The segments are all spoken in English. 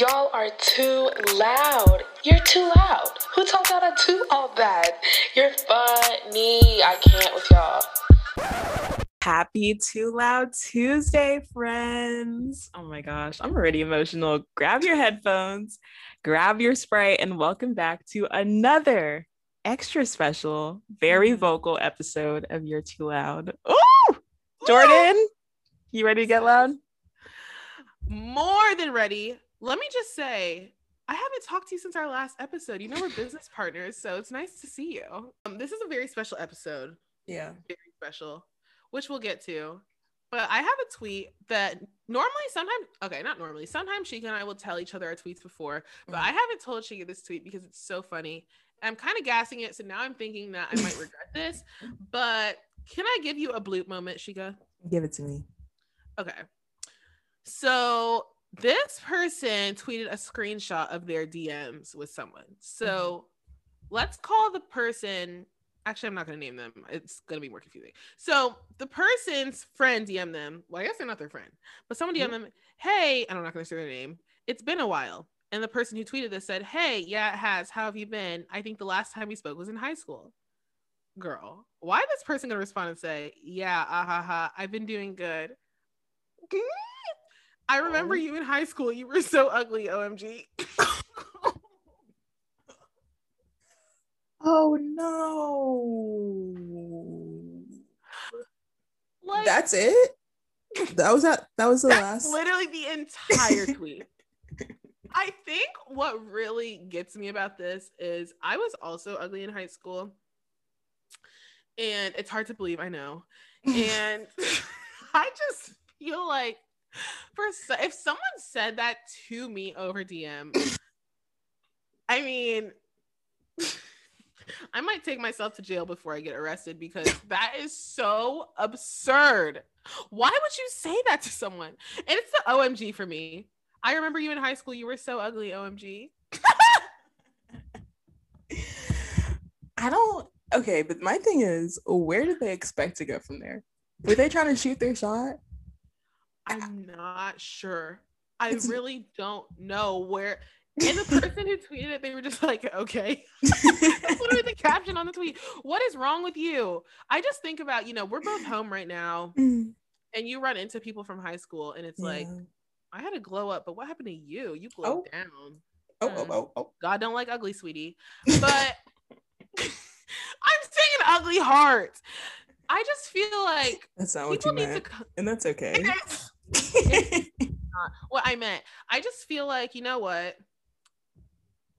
Y'all are too loud. You're too loud. Who told y'all to do all that? You're funny. I can't with y'all. Happy Too Loud Tuesday, friends. Oh my gosh, I'm already emotional. Grab your headphones, grab your Sprite, and welcome back to another extra special, very mm-hmm. vocal episode of You're Too Loud. Oh, Jordan, you ready to get loud? more than ready. Let me just say, I haven't talked to you since our last episode. You know, we're business partners, so it's nice to see you. Um, this is a very special episode, Yeah. very special, which we'll get to. But I have a tweet that normally, sometimes, okay, not normally, sometimes Sheikah and I will tell each other our tweets before, but I haven't told Sheikah this tweet because it's so funny. I'm kind of gassing it, so now I'm thinking that I might regret this. But can I give you a bloop moment, Sheikah? Give it to me. Okay. So this person tweeted a screenshot of their DMs with someone. So let's call the person. Actually, I'm not going to name them. It's going to be more confusing. So the person's friend DM them. Well, I guess they're not their friend, but someone DM them. Hey, and I'm not going to say their name. It's been a while. And the person who tweeted this said, Hey, yeah, it has. How have you been? I think the last time we spoke was in high school. Girl, why is this person going to respond and say, Yeah, ah ha ha, I've been doing good? I remember you in high school. You were so ugly, OMG. Oh no. Like, That's it. That was that. That was the that's last. literally the entire tweet. I think what really gets me about this is I was also ugly in high school. And it's hard to believe, I know. And I just feel like if someone said that to me over DM, I mean, I might take myself to jail before I get arrested because that is so absurd. Why would you say that to someone? And it's the OMG for me. I remember you in high school. You were so ugly, OMG. I don't. Okay, but my thing is, where did they expect to go from there? Were they trying to shoot their shot? I'm not sure. I It's- really don't know where. And the person who tweeted it, they were just like, okay. That's literally the caption on the tweet. What is wrong with you? I just think about, you know, we're both home right now, Mm, and you run into people from high school, and it's like. I had a glow up, but what happened to you? You glowed Oh. down. oh, oh, oh, oh. God don't like ugly, sweetie. But I'm saying ugly heart. I just feel like That's not what people you need meant, co- and that's okay. what I meant. I just feel like, you know what?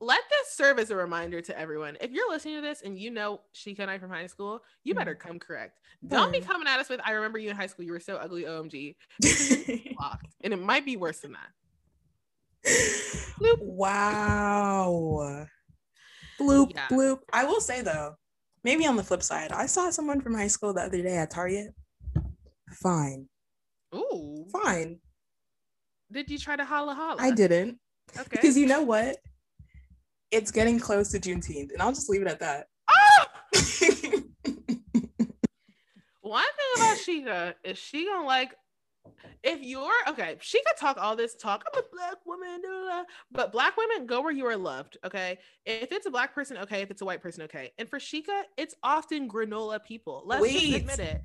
Let this serve as a reminder to everyone. If you're listening to this and you know Sheikah and I from high school, you mm. better come correct. Don't be coming at us with, I remember you in high school, you were so ugly, OMG. Blocked. And it might be worse than that. Bloop. wow. Bloop, Yeah. bloop. I will say though, maybe on the flip side, I saw someone from high school the other day at Target. Fine, Ooh. fine. Did you try to holla holla? I didn't Okay. because you know what? It's getting close to Juneteenth, and I'll just leave it at that. Ah! One thing about Sheikah is she gonna like if you're okay, she could talk all this talk. I'm a black woman, da, da. but black women go where you are loved. Okay, if it's a black person, okay. If it's a white person, okay. And for Sheikah, it's often granola people. Let's admit it.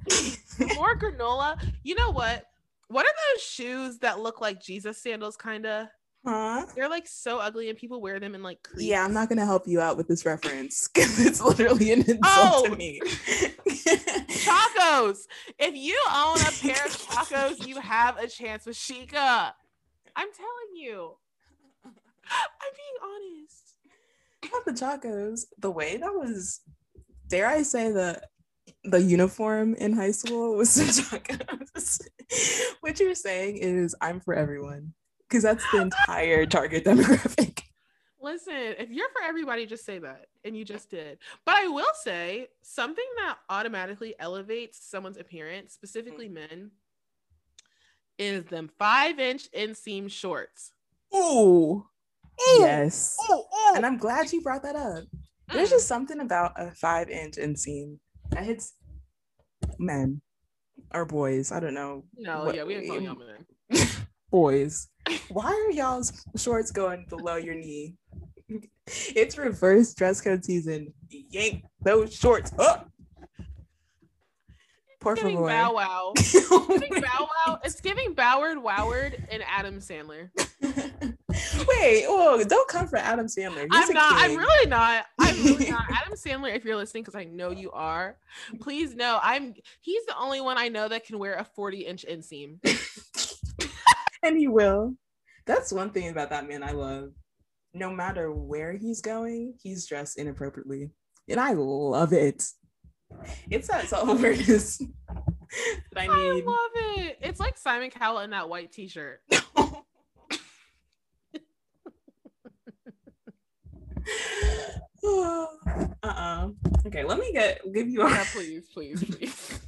More granola. You know what? What are those shoes that look like Jesus sandals? Kinda. Huh? They're like so ugly, and people wear them in like. Yeah, I'm not gonna help you out with this reference because it's literally an insult Oh. to me. Chacos. If you own a pair of Chacos, you have a chance with Sheikah. I'm telling you. I'm being honest. Not the Chacos. The way that was, dare I say the the uniform in high school was the Chacos. what you're saying is I'm for everyone because that's the entire target demographic. Listen, if you're for everybody, just say that. And you just did. But I will say something that automatically elevates someone's appearance, specifically men, is them five inch inseam shorts. Ooh. Yes. Oh, oh. And I'm glad you brought that up. There's Mm. just something about a five inch inseam that hits men or boys. I don't know. no, what- yeah, we didn't call y'all men. Boys, why are y'all's shorts going below your knee? It's reverse dress code season. Yank those shorts up. Por giving favor. Bow Wow. It's giving Bow Wow. It's giving Boward Woward and Adam Sandler. Wait, oh, don't come for Adam Sandler. He's I'm not. I'm really not. I'm really not. Adam Sandler, if you're listening, because I know you are, please know I'm. He's the only one I know that can wear a 40 inch inseam. And he will. That's one thing about that man I love. No matter where he's going, he's dressed inappropriately. And I love it. It's that self awareness that I I love it. It's like Simon Cowell in that white T-shirt. uh-uh. Okay, let me get give you a Yeah, please, please, please.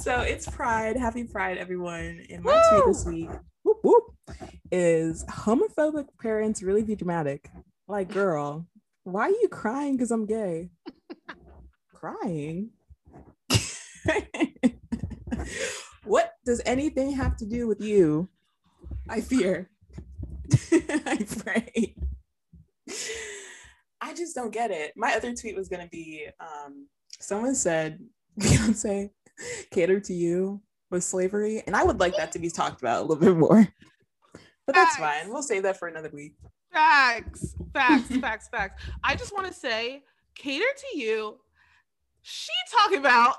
So it's Pride. Happy Pride, everyone. And my tweet this week whoop, whoop, is homophobic parents really be dramatic? Like, girl, why are you crying because I'm gay? crying? what does anything have to do with you? I fear. I pray. I just don't get it. My other tweet was gonna be um someone said Beyonce cater to you with slavery, and I would like that to be talked about a little bit more. But that's Facts. fine. We'll save that for another week. Facts, facts, facts, facts. I just want to say, cater to you. She talking about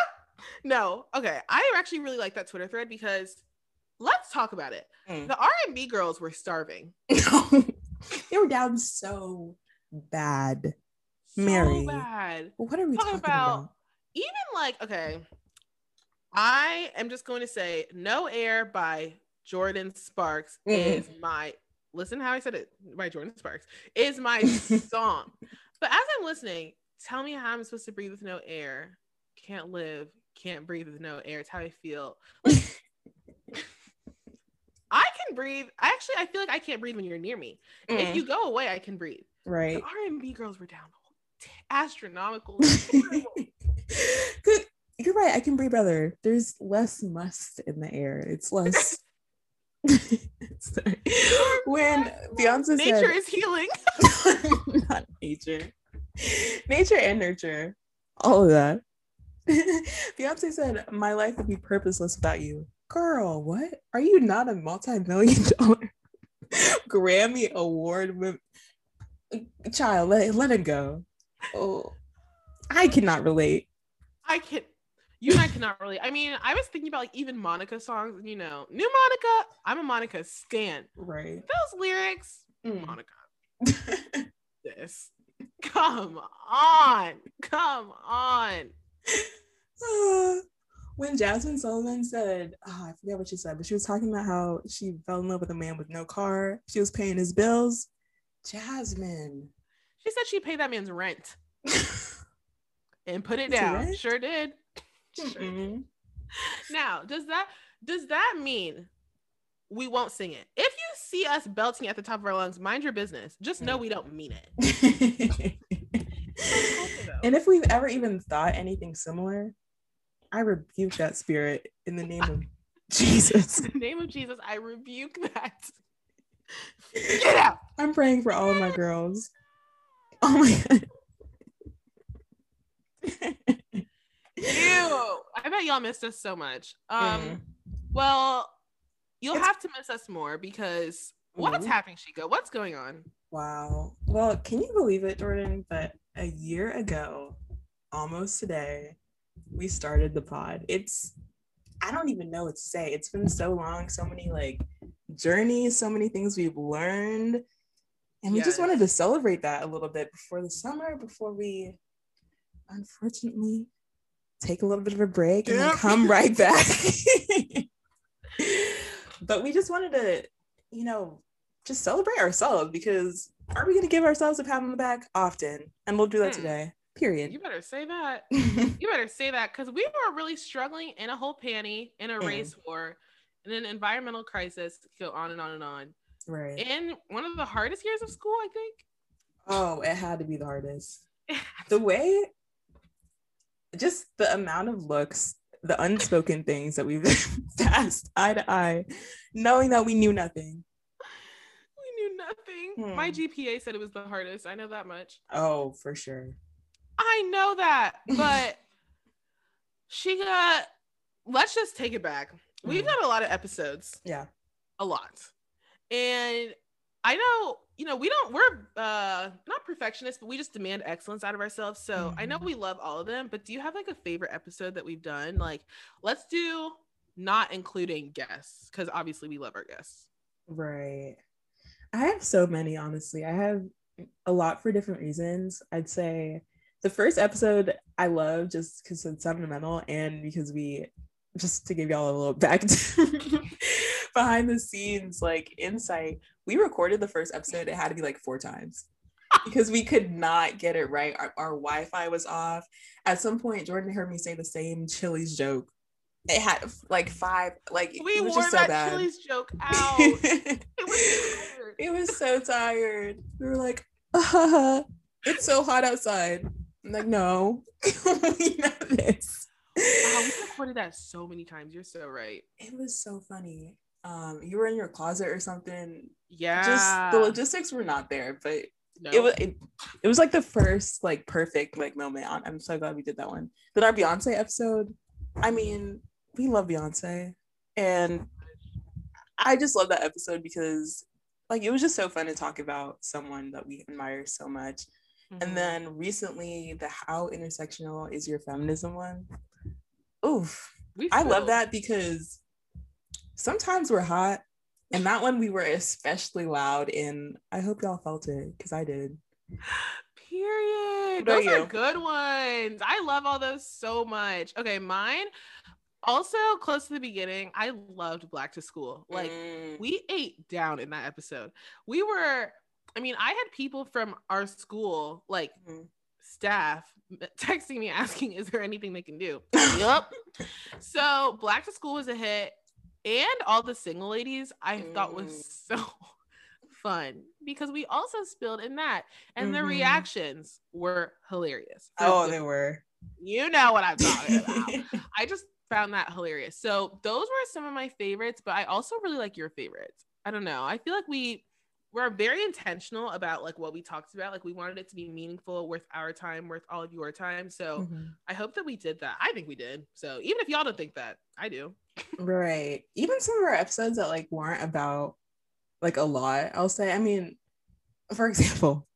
no. Okay, I actually really like that Twitter thread because let's talk about it. Mm. The R and B girls were starving. they were down so bad. So Mary. bad. What are we Talking talking about- about? Even like okay, I am just going to say "No Air" by Jordin Sparks Mm. is my. Listen how I said it by Jordin Sparks is my song. But as I'm listening, tell me how I'm supposed to breathe with no air. Can't live, can't breathe with no air. It's how I feel. Like, I can breathe. I actually I feel like I can't breathe when you're near me. If Mm. you go away, I can breathe. Right. The R&B girls were down astronomical. Good. You're right. I can breathe better. There's less must in the air. It's less. Sorry. when Beyonce Nature said, is healing. not nature, nature and nurture, all of that. Beyonce said, "My life would be purposeless without you." Girl, what? Are you not a multi-million dollar Grammy award with child? Let let it go. Oh, I cannot relate. I can you and I cannot really. I mean, I was thinking about like even Monica songs, you know, new Monica. I'm a Monica stan. Right. Those lyrics, Mm. Monica. This. Come on. Come on. When Jazmine Sullivan said, oh, I forget what she said, but she was talking about how she fell in love with a man with no car. She was paying his bills. Jazmine. She said she paid that man's rent and put it down. Sure did. Sure did. Mm-mm. Now, does that does that mean we won't sing it? If you see us belting at the top of our lungs, mind your business. Just know we don't mean it. and if we've ever even thought anything similar, I rebuke that spirit in the name of Jesus. In the name of Jesus, I rebuke that. Get out. I'm praying for all of my girls. Oh my god. Ew. I bet y'all missed us so much. Um, Mm. well, you'll It's- have to miss us more because what's Mhm. happening, Chico? What's going on? Wow. Well, can you believe it, Jordan? But a year ago, almost today, we started the pod. It's, I don't even know what to say. It's been so long, so many like journeys, so many things we've learned. And we just wanted to celebrate that a little bit before the summer, before we unfortunately take a little bit of a break and Yep. come right back. but we just wanted to, you know, just celebrate ourselves because are we going to give ourselves a pat on the back often? And we'll do that Hmm. today. Period. You better say that. You better say that because we were really struggling in a whole panty, in a Mm. race war, in an environmental crisis, go on and on and on. right. In one of the hardest years of school, I think. Oh, it had to be the hardest. The way, just the amount of looks the unspoken things that we've passed eye to eye, knowing that we knew nothing. We knew nothing. My Hmm. GPA said it was the hardest. I know that much. Oh, for sure. I know that, but she got. Let's just take it back. We've Mhm. done a lot of episodes, Yeah. a lot, and I know you know we don't. We're uh not perfectionists, but we just demand excellence out of ourselves. So I know Mhm. we love all of them, but do you have like a favorite episode that we've done? Like, let's do not including guests because obviously we love our guests. Right. I have so many, honestly. I have a lot for different reasons. I'd say the first episode I love just because it's sentimental and because we just to give y'all a little back behind the scenes like insight. We recorded the first episode, it had to be like four times because we could not get it right. Our, our Wi-Fi was off. At some point, Jordan heard me say the same Chili's joke. It had like five, like We it was wore just so that bad. Chili's joke out. it was weird. it was so tired. We were like, uh, it's so hot outside. I'm like, no, we know this. Wow, we recorded that so many times. You're so right. It was so funny. Um, you were in your closet or something. Yeah. Just the logistics were not there, but no. it was it, it was like the first like perfect like moment. On, I'm so glad we did that one. Then our Beyonce episode. I mean, we love Beyonce, and I just love that episode because like it was just so fun to talk about someone that we admire so much. Mhm. And then recently, the how intersectional is your feminism one. Oof, I love that because sometimes we're hot, and that one we were especially loud. And I hope y'all felt it because I did. Period. Those are good ones. I love all those so much. Okay, mine also close to the beginning. I loved Black to School. Like Mm, we ate down in that episode. We were, I mean, I had people from our school, like Mhm. staff, texting me asking, "Is there anything they can do?" yep. So Black to School was a hit, and all the single ladies I thought was Mm. so fun because we also spilled in that, and the Mhm. reactions were hilarious. Oh, the- they were. you know what I'm talking about. I just found that hilarious. So those were some of my favorites, but I also really like your favorites. I don't know. I feel like we we're very intentional about like what we talked about. Like we wanted it to be meaningful, worth our time, worth all of your time. So Mhm. I hope that we did that. I think we did. So even if y'all don't think that, I do. Right. Even some of our episodes that like weren't about like a lot, I'll say. I mean, for example,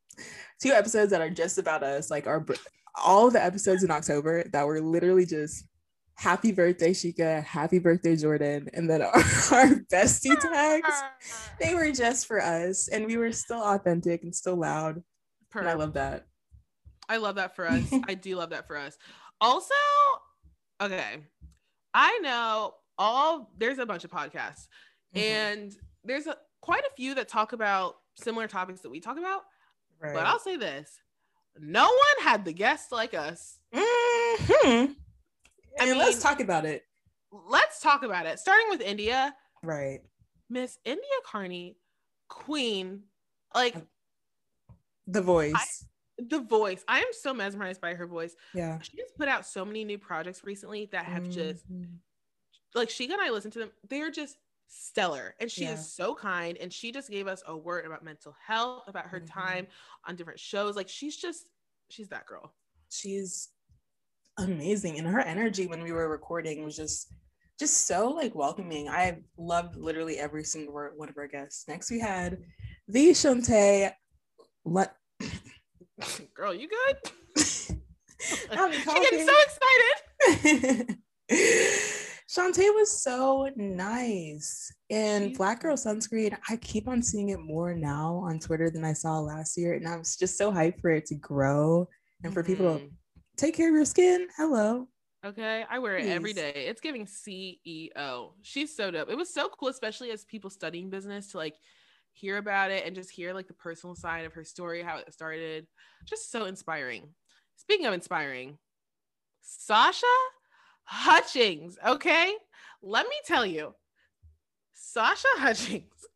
two episodes that are just about us, like our all the episodes in October that were literally just happy birthday, Shika, happy birthday, Jordan, and then our, our bestie tags. They were just for us, and we were still authentic and still loud. And I love that. I love that for us. I do love that for us. Also, okay, I know all there's a bunch of podcasts, Mhm. and there's a quite a few that talk about similar topics that we talk about. Right. But I'll say this: no one had the guests like us. Mhm. I And let's talk about it. Let's talk about it. Starting with India, Right. Miss India Carney, Queen, like The voice. the voice. I am so mesmerized by her voice. yeah. She has put out so many new projects recently that have just Mhm. like she and I listen to them, they're just stellar. And she Yeah. is so kind. And she just gave us a word about mental health, about her Mhm. time on different shows. Like she's just, she's that girl. she's amazing and her energy when we were recording was just just so like welcoming i loved literally every single word- one of our guests next we had the Shontay let Girl, you good? Me She's getting so excited. Shontay was so nice. And Black Girl Sunscreen, I keep on seeing it more now on Twitter than I saw last year. And I was just so hyped for it to grow and for people to Mhm. Take care of your skin. Hello. Okay, I wear it every day. It's giving CEO. She's so dope. It was so cool, especially as people studying business, to like hear about it and just hear like the personal side of her story, how it started. Just so inspiring. Speaking of inspiring, Sasha Hutchings. Okay, let me tell you, Sasha Hutchings,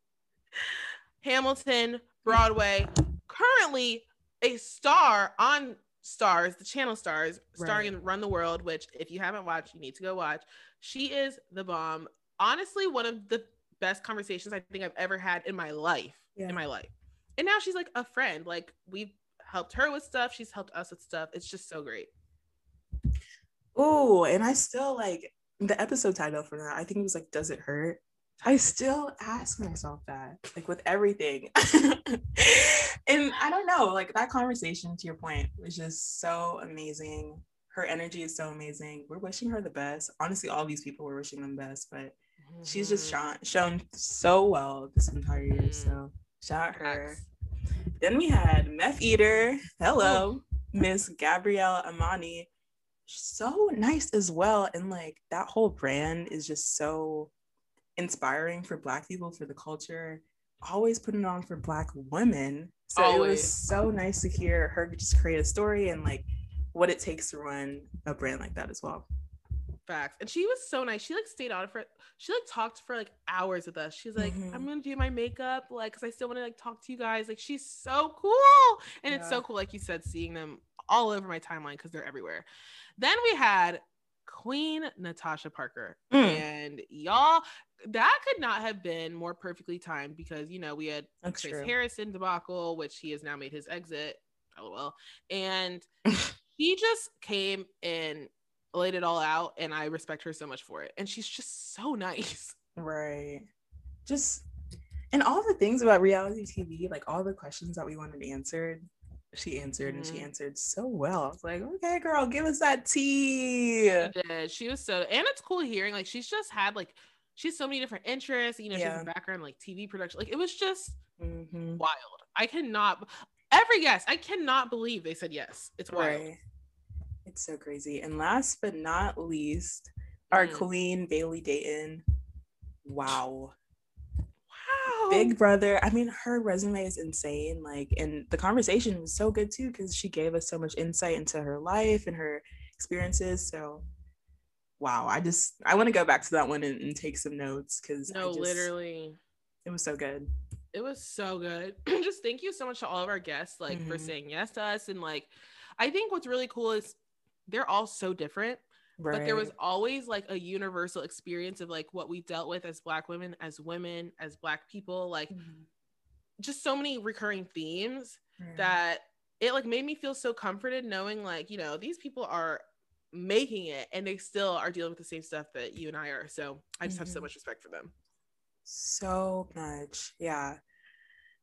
Hamilton, Broadway, currently a star on Starz, the channel Starz, starring Right. in Run the World, which if you haven't watched, you need to go watch. She is the bomb. Honestly, one of the best conversations I think I've ever had in my life. Yeah. In my life. And now she's like a friend. Like we've helped her with stuff. She's helped us with stuff. It's just so great. Oh, and I still like the episode title for that. I think it was like, "Does it hurt?" I still ask myself that, like with everything. and I don't know, like that conversation to your point was just so amazing. Her energy is so amazing. We're wishing her the best. Honestly, all these people were wishing them best, but she's just Mhm. shown shown so well this entire year. Mhm. So shout out her. Then we had Meth Eater. Hello, Miss Gabrielle Amani. So nice as well. And like that whole brand is just so inspiring for Black people, for the culture. Always putting it on for Black women. So it was so nice to hear her just create a story and like what it takes to run a brand like that as well. Facts. And she was so nice. She like stayed on for she like talked for like hours with us. She's like, Mhm. I'm gonna do my makeup, like, cause I still want to like talk to you guys. Like, she's so cool. And it's so cool, like you said, seeing them all over my timeline because they're everywhere. Then we had Queen Natasha Parker. Mm. And y'all, that could not have been more perfectly timed because you know we had That's Chris true. Harrison debacle, which he has now made his exit. LOL. And he just came and laid it all out, and I respect her so much for it. And she's just so nice. Right. Just and all the things about reality TV, like all the questions that we wanted answered, she answered and she Mhm. answered so well. I was like, okay, girl, give us that tea. She did. She was so, and it's cool hearing like she's just had like she has so many different interests. You know, she has a background like TV production. Like it was just Mhm. wild. I cannot. Every guest, I cannot believe they said yes. It's wild. Right. It's so crazy. And last but not least, our Mhm. queen Bayleigh Dayton. Wow. Wow. Big brother. I mean, her resume is insane. Like, and the conversation was so good too, because she gave us so much insight into her life and her experiences. So wow. I just I want to go back to that one and, and take some notes because No, literally. it was so good. It was so good. Just thank you so much to all of our guests, like for Mhm. saying yes to us. And like, I think what's really cool is they're all so different, Right. but there was always like a universal experience of like what we dealt with as Black women, as women, as Black people, like Mhm. just so many recurring themes that it like made me feel so comforted knowing like, you know, these people are making it and they still are dealing with the same stuff that you and I are. So I just have so Mhm. much respect for them. so much yeah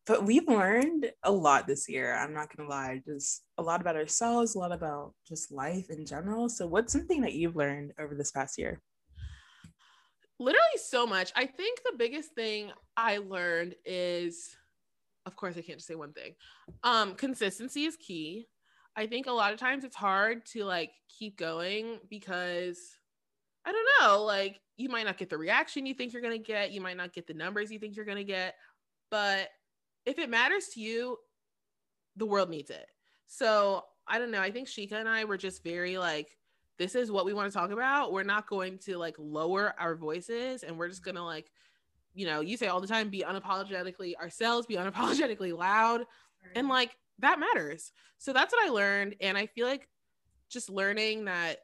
but we've learned a lot this year i'm not gonna lie just a lot about ourselves a lot about just life in general so what's something that you've learned over this past year literally so much. I think the biggest thing I learned is, of course, I can't just say one thing. Um, consistency is key. I think a lot of times it's hard to like keep going because I don't know, like you might not get the reaction you think you're gonna get, you might not get the numbers you think you're gonna get, but if it matters to you, the world needs it. So I don't know. I think Shika and I were just very like, this is what we want to talk about. We're not going to like lower our voices and we're just gonna like, you know, you say all the time, be unapologetically ourselves, be unapologetically loud. And like that matters. So that's what I learned. And I feel like just learning that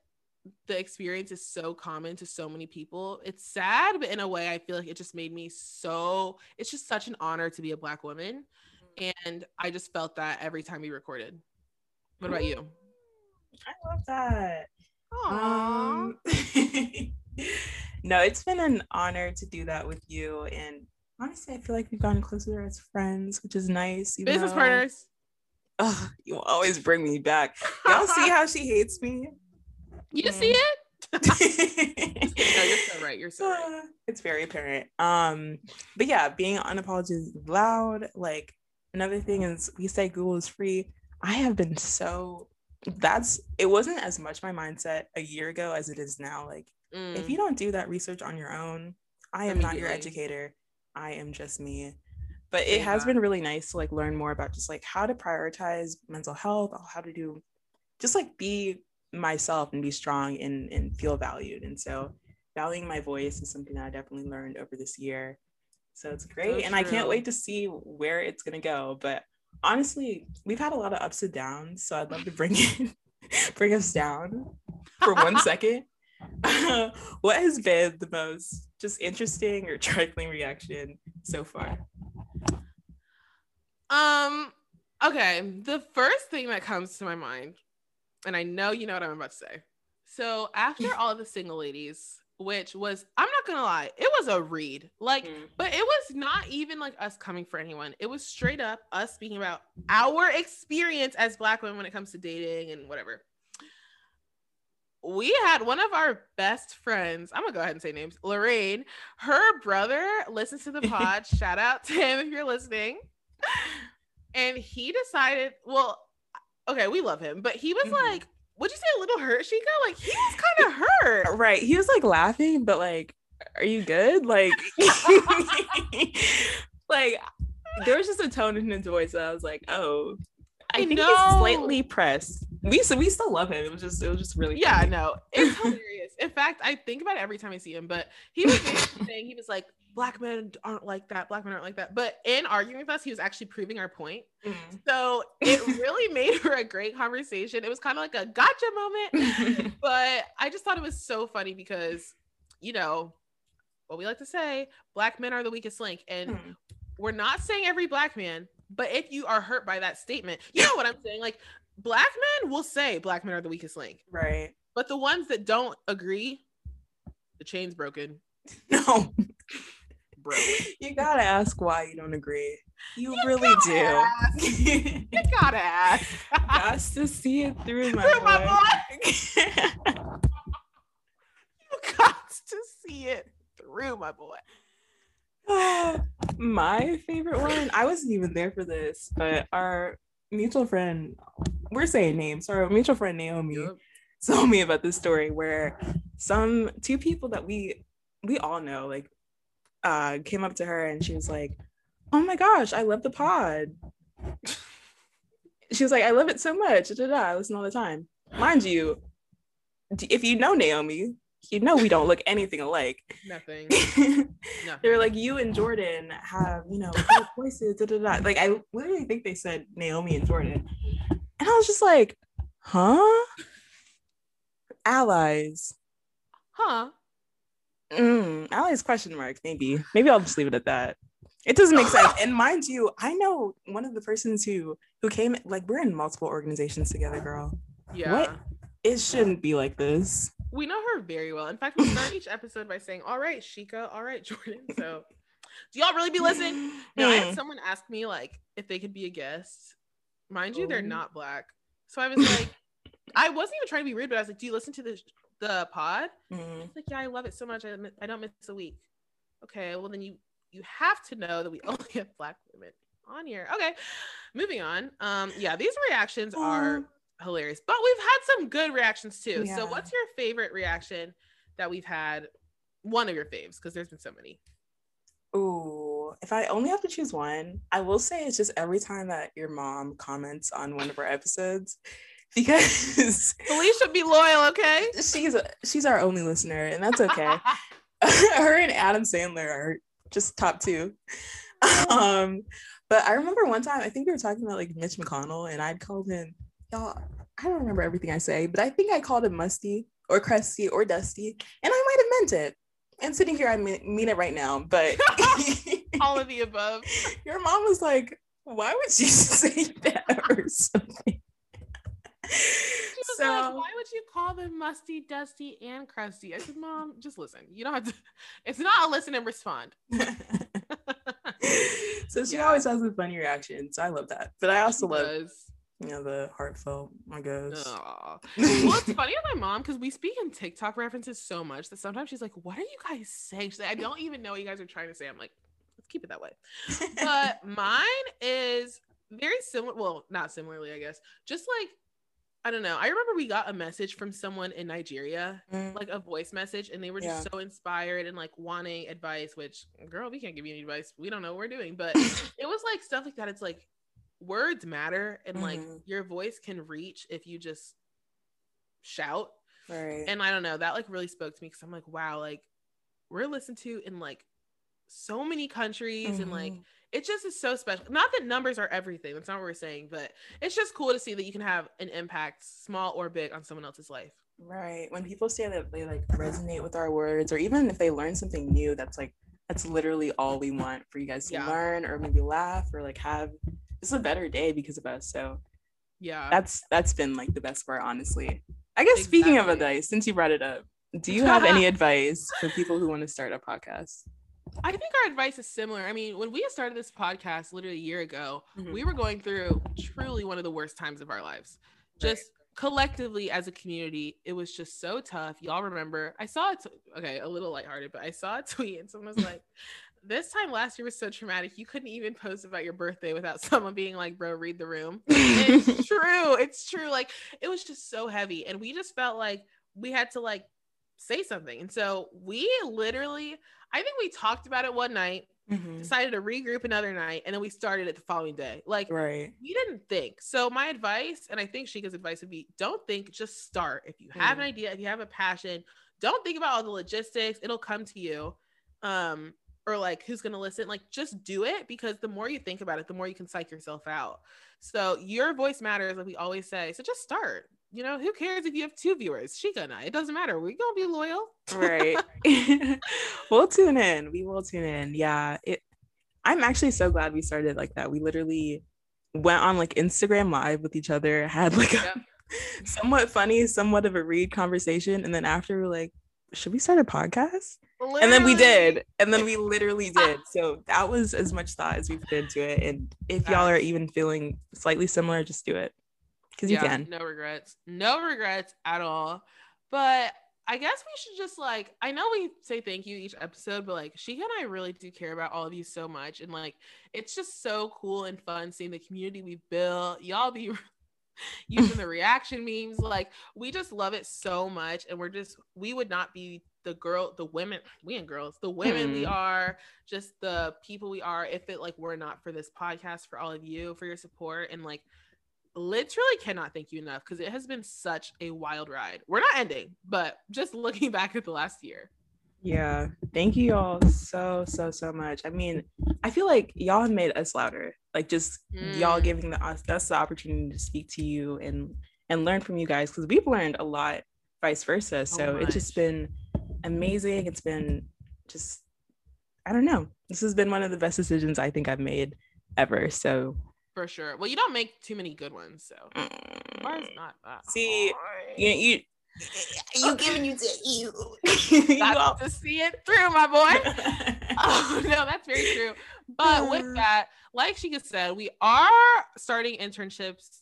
the experience is so common to so many people. It's sad, but in a way, I feel like it just made me so, it's just such an honor to be a Black woman. And I just felt that every time we recorded. What about you? i love that Aww. um no it's been an honor to do that with you and honestly i feel like we've gotten closer as friends which is nice even Business though- partners. Ugh, you always bring me back y'all see how she hates me you Mm. see it? no, you're so right. You're so right. Uh, it's very apparent. Um, but yeah, being unapologetically loud. Like another thing is, we say Google is free. I have been so. That's it. Wasn't as much my mindset a year ago as it is now. Like if Mm. you don't do that research on your own, I am not your educator. I am just me. But it Say has been really nice to like learn more about just like how to prioritize mental health, how to do just like be myself and be strong and, and feel valued. And so valuing my voice is something that I definitely learned over this year. So it's great. and I can't wait to see where it's gonna go. But honestly, we've had a lot of ups and downs, so I'd love to bring it, bring us down for one second. what has been the most just interesting or trifling reaction so far? Um, okay. The first thing that comes to my mind, and I know you know what I'm about to say. So after all the single ladies, which was I'm not gonna lie, it was a read. Like, Mm. but it was not even like us coming for anyone. It was straight up us speaking about our experience as black women when it comes to dating and whatever. We had one of our best friends. I'm gonna go ahead and say names. Lorraine, her brother listens to the pod. Shout out to him if you're listening. And he decided, well, okay, we love him, but he was Mhm. like, would you say a little hurt, Shika? Like he was kind of hurt. Right. He was like laughing, but like, are you good? Like, like there was just a tone in his voice that I was like, oh, I, I think know. he's slightly pressed. We so we still love him. It was just it was just really Yeah, funny. no, it's hilarious. In fact, I think about it every time I see him. But he was saying he was like, black men aren't like that. Black men aren't like that. But in arguing with us, he was actually proving our point. Mm. So it really made for a great conversation. It was kind of like a gotcha moment. but I just thought it was so funny because, you know, what we like to say, black men are the weakest link. And Mm. we're not saying every black man, but if you are hurt by that statement, you know what I'm saying? Like, black men will say black men are the weakest link. right. But the ones that don't agree, the chain's broken. No. Bro. You gotta ask why you don't agree. You, You really do. You gotta ask. Has to see it through my Through my boy. you got to see it through, my boy. my favorite one, I wasn't even there for this, but our mutual friend, we're saying names, our mutual friend Naomi Yup. told me about this story where some two people that we we all know like uh came up to her and she was like, Oh my gosh, I love the pod. she was like, I love it so much. Da, da, da. I listen all the time. Mind you, if you know Naomi, you know we don't look anything alike. Nothing. they Nothing. were like, you and Jordan have, you know, voices. Da, da, da. Like, I literally think they said Naomi and Jordan. And I was just like, huh? Allies. Huh? Mm, allies question mark, maybe. Maybe I'll just leave it at that. It doesn't make sense. And mind you, I know one of the persons who who came like we're in multiple organizations together, girl. Yeah. It shouldn't be like this. We know her very well. In fact, we start each episode by saying, All right, Shika, all right, Jordan. So do y'all really be listening? No, I Mm. had someone ask me like if they could be a guest. Mind you, they're Oh. not black. So I was like, I wasn't even trying to be rude, but I was like, Do you listen to the the pod? Mm. She's like, yeah, I love it so much. I, I don't miss a week. Okay, well then you you have to know that we only have black women on here. Okay, moving on. Um, yeah, these reactions are hilarious, but we've had some good reactions too. Yeah. So, what's your favorite reaction that we've had? One of your faves, because there's been so many. Ooh, if I only have to choose one, I will say it's just every time that your mom comments on one of our episodes, because Felicia, be loyal, okay? she's she's our only listener, and that's okay. Her and Adam Sandler are just top two. Um, but I remember one time I think we were talking about like Mitch McConnell, and I'd called him y'all. I don't remember everything I say, but I think I called him musty or crusty or dusty, and I might have meant it. And sitting here, I mean, mean it right now, but. All of the above. Your mom was like, why would you say that or something? She was so like, why would you call them musty, dusty, and crusty? I said, Mom, just listen. You don't have to. It's not a listen and respond. so she Yeah. always has a funny reaction. So I love that. But I also love, Does. You know, the heartfelt, I guess. Well, it's funny with my mom because we speak in TikTok references so much that sometimes she's like, "What are you guys saying?" She's like, "I don't even know what you guys are trying to say." I'm like, "Let's keep it that way." But mine is very similar. Well, not similarly, I guess. Just like I don't know. I remember we got a message from someone in Nigeria, Mm, like a voice message, and they were just so inspired and like wanting advice. Which, girl, we can't give you any advice. We don't know what we're doing, but it was like stuff like that. It's like words matter, and like Mhm. your voice can reach if you just shout. right. And I don't know, that like really spoke to me because I'm like, wow, like we're listened to in like so many countries and like Mhm. it just is so special. Not that numbers are everything, that's not what we're saying, but it's just cool to see that you can have an impact, small or big, on someone else's life. Right. When people say that they like resonate with our words, or even if they learn something new, that's like that's literally all we want for you guys to Yeah. learn or maybe laugh or like have just a better day because of us. So Yeah. that's that's been like the best part, honestly. I guess speaking of advice, since you brought it up, do you have any advice for people who want to start a podcast? I think our advice is similar. I mean, when we started this podcast literally a year ago, Mhm. we were going through truly one of the worst times of our lives. Just collectively as a community, it was just so tough. Y'all remember, I saw it, okay, a little lighthearted, but I saw a tweet and someone was like, this time last year was so traumatic. You couldn't even post about your birthday without someone being like, bro, read the room. it's true. It's true. Like, it was just so heavy. And we just felt like we had to like say something. And so we literally, I think we talked about it one night Mhm. decided to regroup another night and then we started it the following day like Right. we didn't think so my advice and i think shika's advice would be don't think just start if you have an Mm. idea if you have a passion don't think about all the logistics it'll come to you um or like who's gonna listen like just do it because the more you think about it the more you can psych yourself out. So your voice matters like we always say so just start you know who cares if you have two viewers? And i it doesn't matter we're gonna be loyal. Right. We'll tune in we will tune in yeah it i'm actually so glad we started like that we literally went on like instagram live with each other had like a somewhat funny somewhat of a read conversation and then after we are like should we start a podcast and then we did and then we literally ah. did so that was as much thought as we put into it and if y'all are even feeling slightly similar just do it because you can No regrets. No regrets at all. But I guess we should just like I know we say thank you each episode, but like she and I really do care about all of you so much. And like it's just so cool and fun seeing the community we built. Y'all be using the reaction memes. Like we just love it so much. And we're just we would not be the girl, the women, we and girls, the women we Hmm. are, just the people we are, if it like were not for this podcast, for all of you, for your support and like literally cannot thank you enough because it has been such a wild ride. We're not ending, but just looking back at the last year. Yeah, thank you all so so so much. I mean, I feel like y'all have made us louder. Like just y'all Mm. giving the, us us the opportunity to speak to you and and learn from you guys because we've learned a lot, vice versa. So it's just been amazing. It's been just I don't know. This has been one of the best decisions I think I've made ever. So For sure. Well, you don't make too many good ones, so mm, not that. see, hard. you you You giving you to you. you all- to see it through, my boy. oh no, that's very true. But with Uh. that, like she just said, we are starting internships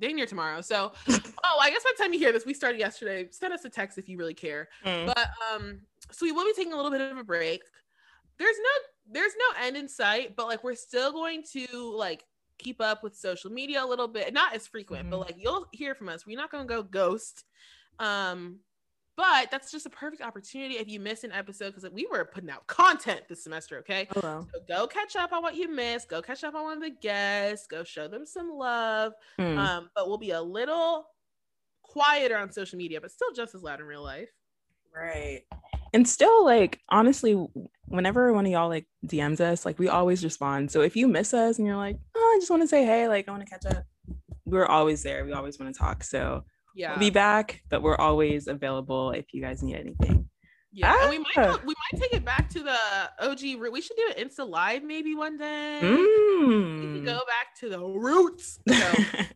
day near tomorrow. So, oh, I guess by the time you hear this, we started yesterday. Send us a text if you really care. Mm. But um, so we will be taking a little bit of a break. There's no there's no end in sight, but like we're still going to like keep up with social media a little bit. Not as frequent, but Mhm. like you'll hear from us. We're not gonna go ghost. Um, but that's just a perfect opportunity if you miss an episode because we were putting out content this semester, okay? Oh, well. So go catch up on what you missed. Go catch up on one of the guests. Go show them some love. Mm. Um, but we'll be a little quieter on social media, but still just as loud in real life. Right. And still, like, honestly, whenever one of y'all like DMs us, like, we always respond. So if you miss us and you're like, oh, I just want to say hey, like, I want to catch up, we're always there. We always want to talk. So Yeah. we'll be back, but we're always available if you guys need anything. Yeah, and we might Ah. go- we might take it back to the OG root. We should do an Insta live maybe one day. We Mm. can go back to the roots. So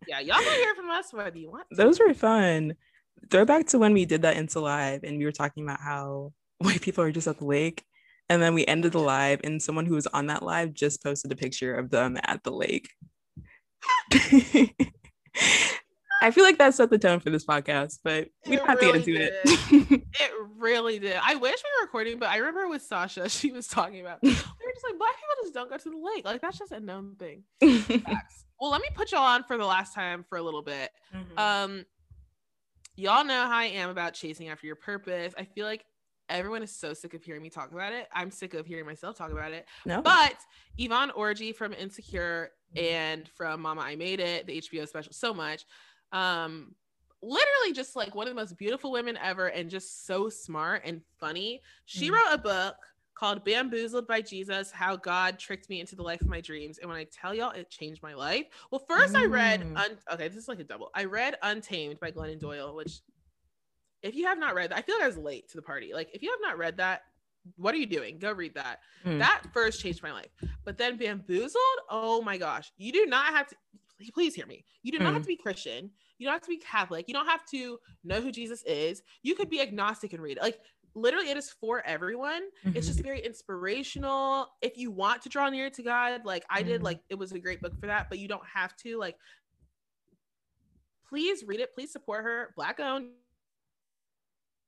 yeah, y'all can hear from us whether you want. to. Those were fun. Throwback to when we did that Insta Live and we were talking about how white people are just at the lake. And then we ended the live, and someone who was on that live just posted a picture of them at the lake. I feel like that set the tone for this podcast, but we don't have really to get into it. It really did. I wish we were recording, but I remember with Sasha, she was talking about we were just like black people just don't go to the lake. Like that's just a known thing. Well, let me put y'all on for the last time for a little bit. Mhm. Um, y'all know how I am about chasing after your purpose. I feel like everyone is so sick of hearing me talk about it. I'm sick of hearing myself talk about it. no, But Yvonne Orji from Insecure and from Mama I Made It, the HBO special, so much. Um, literally just like one of the most beautiful women ever and just so smart and funny. She Mhm. wrote a book called Bamboozled by Jesus How God Tricked Me into the Life of My Dreams. And when I tell y'all, it changed my life. Well, first I read, Mm. un- okay, this is like a double. I read Untamed by Glennon Doyle, which, if you have not read that, I feel like I was late to the party. Like, if you have not read that, what are you doing? Go read that. Mm. That first changed my life. But then Bamboozled, oh my gosh, you do not have to, please- hear me. You do not have Mm. to be Christian. You don't have to be Catholic. You don't have to know who Jesus is. You could be agnostic and read it. Like, literally, it is for everyone. It's Mhm. just very inspirational. If you want to draw near to God, like I did, Mhm. like it was a great book for that, but you don't have to. Like, please read it. Please support her. Black owned.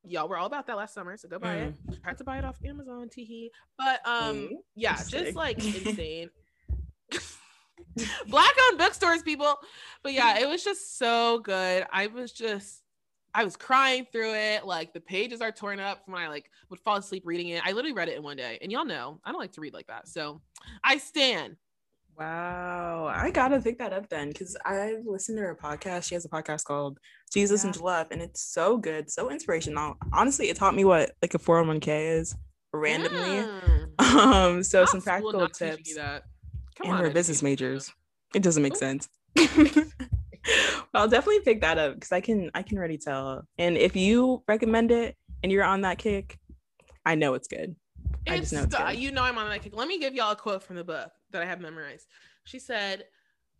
Y'all were all about that last summer, so go buy it. Mm. I had to buy it off Amazon, teehee. But um, Mm, yeah, interesting. just like insane. Black owned bookstores, people. But yeah, it was just so good. I was just I was crying through it. Like the pages are torn up from when I like would fall asleep reading it. I literally read it in one day. And y'all know I don't like to read like that. So I stand. Wow, I gotta pick that up then because I've listened to her podcast. She has a podcast called Jesus Yeah. and Love, and it's so good, so inspirational. Honestly, it taught me what like a 401k is randomly. Mm. Um, so Not some practical tips. that. Come and on, we're business majors. It doesn't make Ooh. sense. I'll definitely pick that up because I can I can already tell. And if you recommend it and you're on that kick, I know it's good. I It's just know it's you know I'm on that kick. Let me give y'all a quote from the book that I have memorized. She said,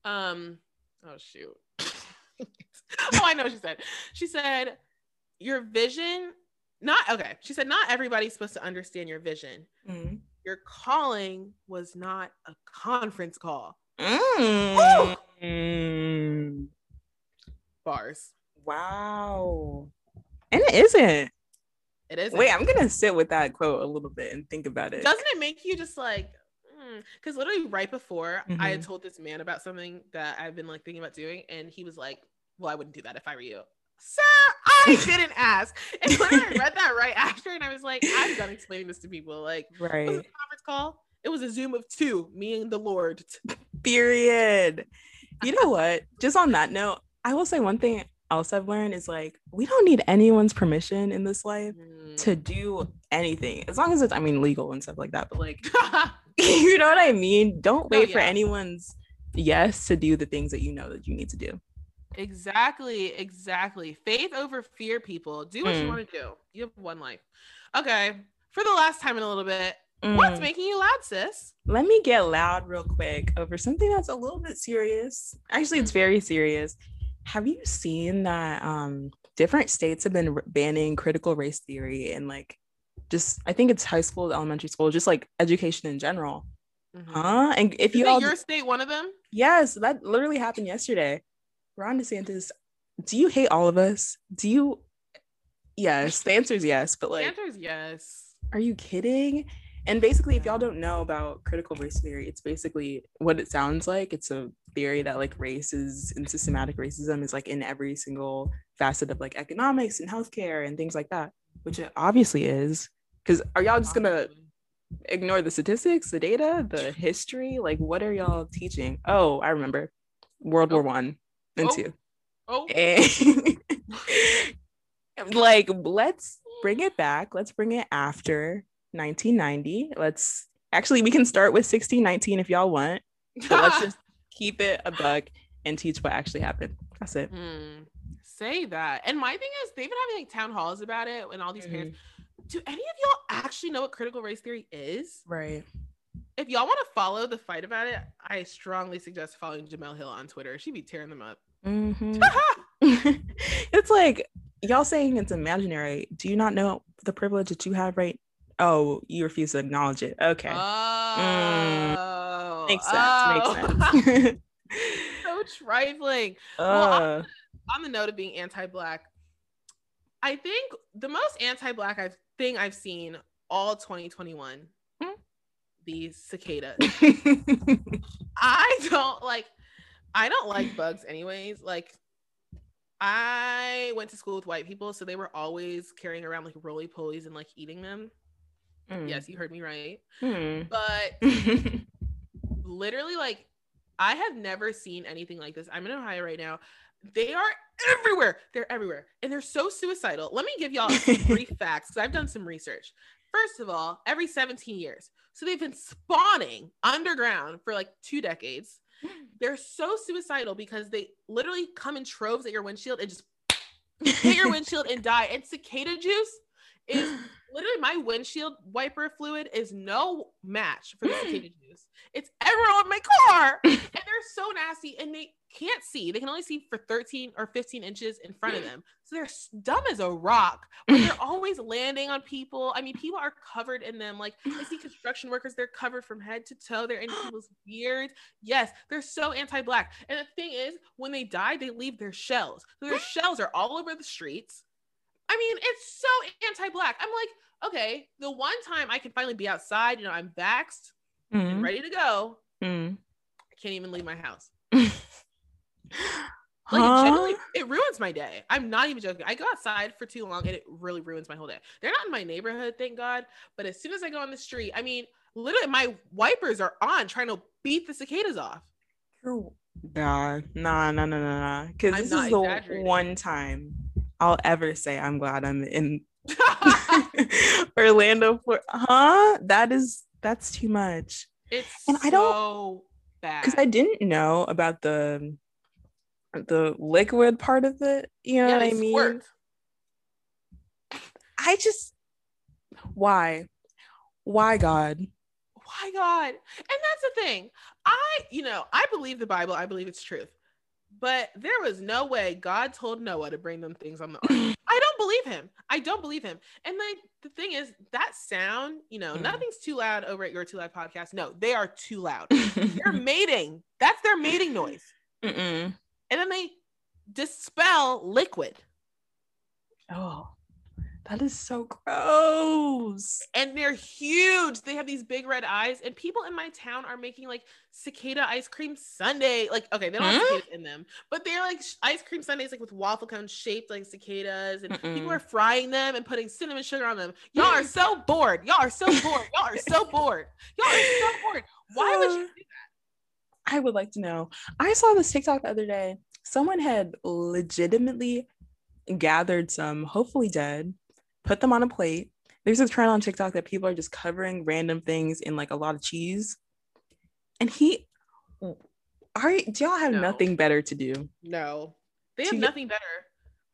um, oh shoot. oh, I know what she said. She said, Your vision, not okay. She said, Not everybody's supposed to understand your vision. Mm. Your calling was not a conference call. Mm. Mm. Bars. Wow. And it isn't. It is. Wait, I'm gonna sit with that quote a little bit and think about it. Doesn't it make you just like, because literally right before I had Mhm. told this man about something that I've been like thinking about doing, and he was like, "Well, I wouldn't do that if I were you." Sir, I didn't ask. And literally I read that right after, and I was like, I'm done explaining this to people. Like, what was right. the conference call? It was a Zoom of two, me and the Lord. Period. You know what? Just on that note, I will say one thing else I've learned is like we don't need anyone's permission in this life to do anything as long as it's I mean legal and stuff like that. But like you know what I mean? Don't No, wait for yeah. anyone's yes to do the things that you know that you need to do. Exactly, exactly. Faith over fear, people. Do what you Mm. want to do. You have one life. Okay. For the last time in a little bit, what's Mm. making you loud, sis? Let me get loud real quick over something that's a little bit serious. Actually, it's Mm. very serious. Have you seen that um different states have been banning critical race theory and like just I think it's high school, elementary school, just like education in general. Mhm. Huh? And if Is you all your state one of them? Yes, that literally happened yesterday. Ron DeSantis, do you hate all of us? Do you Yes, the answer is yes, but like the answer is yes. are you kidding? And basically, if y'all don't know about critical race theory, it's basically what it sounds like. It's a theory that like races and systematic racism is like in every single facet of like economics and healthcare and things like that, which it obviously is. Because are y'all just gonna ignore the statistics, the data, the history? Like, what are y'all teaching? Oh, I remember World War Oh. One and Oh. two. Oh, And like, let's bring it back. Let's bring it after 1990. Let's actually, we can start with 1619 if y'all want, but let's just keep it a buck and teach what actually happened. That's it. Hmm. Say that. And my thing is, they've been having like town halls about it, and all these parents. Do any of y'all actually know what critical race theory is? Right. If y'all want to follow the fight about it, I strongly suggest following Jemele Hill on Twitter. She'd be tearing them up. Mhm. it's like y'all saying it's imaginary. Do you not know the privilege that you have right? Oh, you refuse to acknowledge it. Okay. Oh, makes sense. oh. Makes sense. so trifling. Well, uh, on the note of being anti-black, I think the most anti-black I've thing I've seen all 2021, Hmm. the cicadas. I don't like I don't like bugs anyways. Like I went to school with white people, so they were always carrying around like roly polies and like eating them. Mm. Yes, you heard me right. Hmm. But literally, like, I have never seen anything like this. I'm in Ohio right now. They are everywhere. They're everywhere. And they're so suicidal. Let me give y'all some brief facts because I've done some research. First of all, every 17 years. So they've been spawning underground for like two decades. They're so suicidal because they literally come in troves at your windshield and just hit your windshield and die. And cicada juice is literally my windshield wiper fluid is no match for the cicada juice. It's everywhere on my car. And they're so nasty and they can't see. They can only see for 13 or 15 inches in front of them. So they're dumb as a rock, but they're always landing on people. I mean, people are covered in them. Like I see construction workers, they're covered from head to toe. They're in people's beards. Yes, they're so anti-black. And the thing is, when they die, they leave their shells. So their shells are all over the streets. I mean, it's so anti-black. I'm like, okay, the one time I can finally be outside, you know, I'm vaxxed and Mm, ready to go. mm. I can't even leave my house. Like it generally, it ruins my day. I'm not even joking. I go outside for too long and it really ruins my whole day. They're not in my neighborhood, thank God. But as soon as I go on the street, I mean, literally, my wipers are on trying to beat the cicadas off. Nah, nah, nah, nah, nah, nah. Because this is the one time I'll ever say I'm glad I'm in Orlando. For huh? That is that's too much. it's And I don't- bad. Because I didn't know about the the liquid part of it. You know Yeah, what I mean? squirt. I just why? Why God? Why God? And that's the thing. I, you know, I believe the Bible. I believe it's truth. But there was no way God told Noah to bring them things on the ark. I don't believe him. I don't believe him. And like the thing is, that sound, you know, Mm. nothing's too loud over at your too loud podcast. No, they are too loud. They're mating. That's their mating noise. Mm-mm. And then they dispel liquid. Oh, that is so gross. and they're huge. They have these big red eyes, and people in my town are making like cicada ice cream sundae. Like, okay, they don't have Hmm? cicadas in them, but they're like ice cream sundaes, like with waffle cones shaped like cicadas, and people Mm-mm. are frying them and putting cinnamon sugar on them. Y'all are so bored. Y'all are so bored. Y'all are so bored. Y'all are so bored. Why would you? do that? I would like to know. I saw this TikTok the other day. Someone had legitimately gathered some, hopefully dead, put them on a plate. There's this trend on TikTok that people are just covering random things in like a lot of cheese. And he, are do y'all have No. nothing better to do? No, they To have get- nothing better.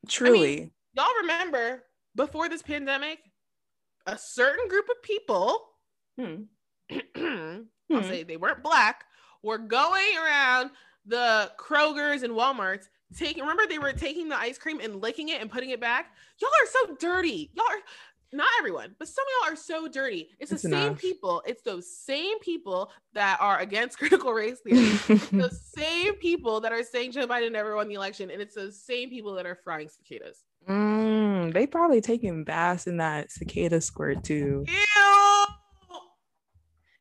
Truly. Y'all remember before this pandemic, a certain group of people. Hmm. I'll Hmm. say they weren't black, were going around the Kroger's and Walmart's taking remember they were taking the ice cream and licking it and putting it back. Y'all are so dirty. Y'all are not everyone, but some of y'all are so dirty. It's, It's the same people. It's those same people that are against critical race theory. the same people that are saying Joe Biden never won the election, and it's those same people that are frying cicadas. Mm, they probably taking baths in that cicada squirt too. Ew.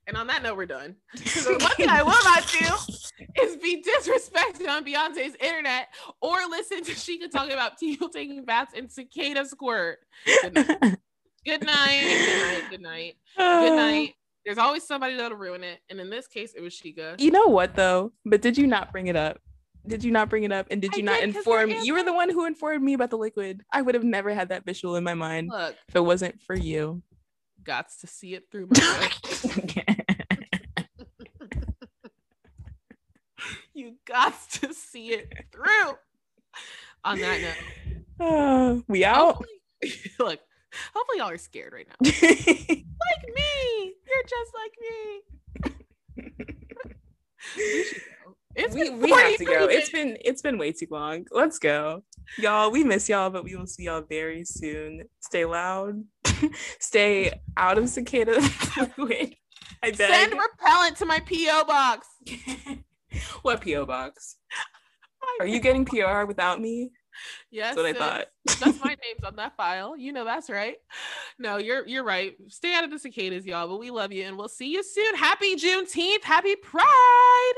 And on that note, we're done. 'Cause the one thing I will not do is be disrespected on Beyonce's internet or listen to Sheikah talking about people taking baths in cicada squirt. Good night. Good night. Good night. Good night. Good night. There's always somebody that'll ruin it. And in this case, it was Sheikah. You know what though? But did you not bring it up? Did you not bring it up? And did I you not did inform? You were the one who informed me about the liquid. I would have never had that visual in my mind Look, if it wasn't for you. Gots to see it through my You got to see it through. On that note, Uh, we out. hopefully, look, hopefully y'all are scared right now. like me. You're just like me. We. It's we, been we have to 43 go. It's been it's been way too long. Let's go. Y'all, we miss y'all, but we will see y'all very soon. Stay loud. Stay out of cicada fluid. I beg. Send repellent to my PO box. what PO box? Are you getting PR without me? Yes, That's what I thought. That's my name's on that file. You know that's right. No, you're you're right. Stay out of the cicadas, y'all. But we love you, and we'll see you soon. Happy Juneteenth. Happy Pride.